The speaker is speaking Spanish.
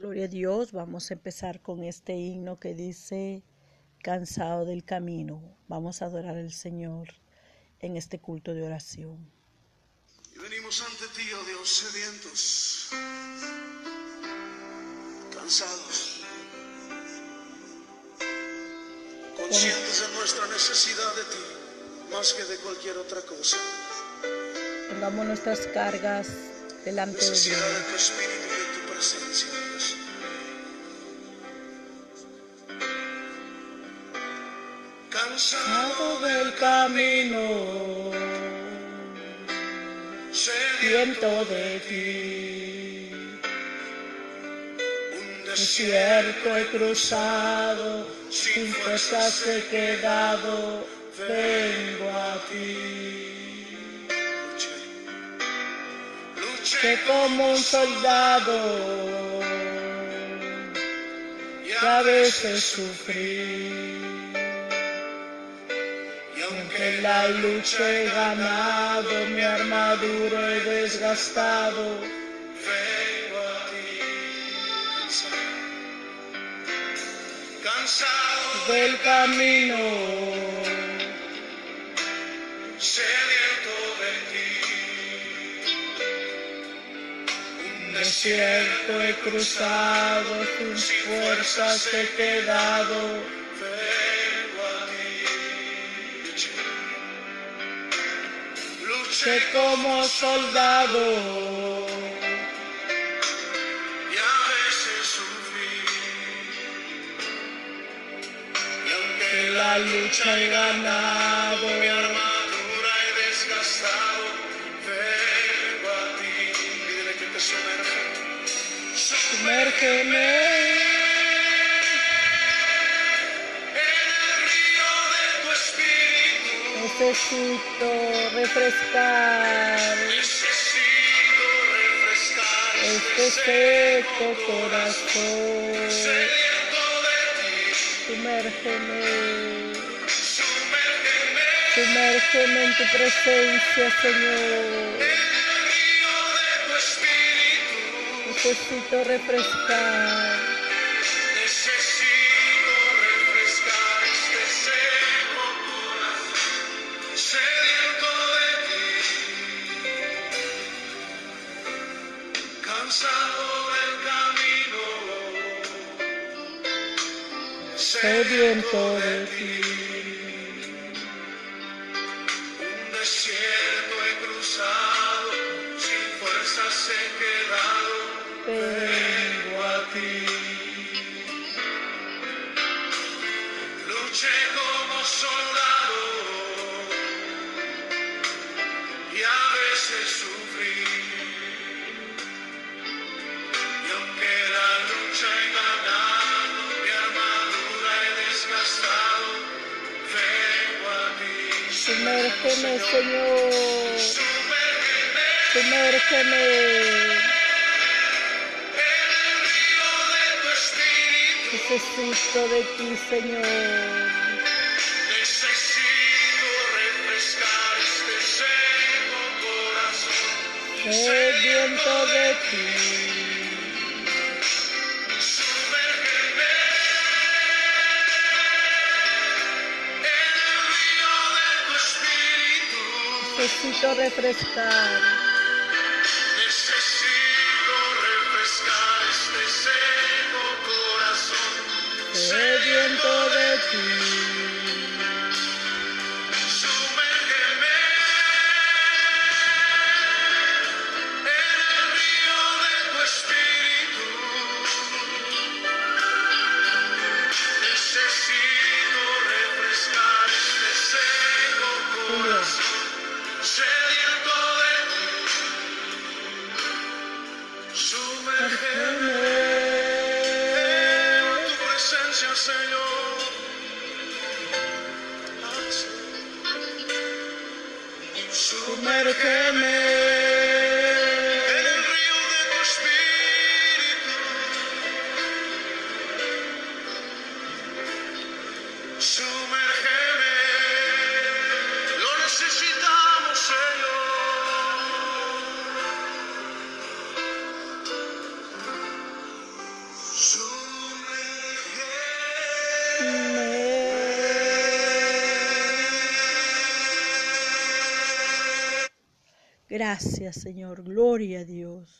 Gloria a Dios, vamos a empezar con este himno que dice, cansado del camino, vamos a adorar al Señor en este culto de oración. Y venimos ante ti, oh Dios, sedientos, cansados, conscientes de nuestra necesidad de ti, más que de cualquier otra cosa. Pongamos nuestras cargas delante de Dios. Cansado del camino, sediento de ti. un Desierto he cruzado, sin fuerzas he quedado, vengo a ti. Luché como un soldado, y a veces sufrí. Aunque Que la lucha he ganado, mi armadura he desgastado. vengo a ti cansado Del camino, sediento de ti un desierto he cruzado, sin fuerzas he quedado. Luché como soldado, y a veces sufrí. Y aunque que la lucha he ganado. mi armadura he desgastado vengo a ti. Pídele que te sumerja. Sumérgeme Necesito refrescar. Necesito refrescar este seco corazón. Sumérgeme, sumérgeme. Sumérgeme en tu presencia, Señor. en el río de tu espíritu. Necesito refrescar sediento de ti cansado del camino sediento de ti. Un desierto he cruzado, sin fuerzas he quedado, vengo a ti. Luché como Sumérgeme, Señor. Tu espíritu. Necesito de ti, Señor. Necesito refrescar este corazón. Sediento de ti. Necesito refrescar Necesito refrescar este seco corazón. sediento de ti. Sumérgeme En Gracias, Señor. Gloria a Dios.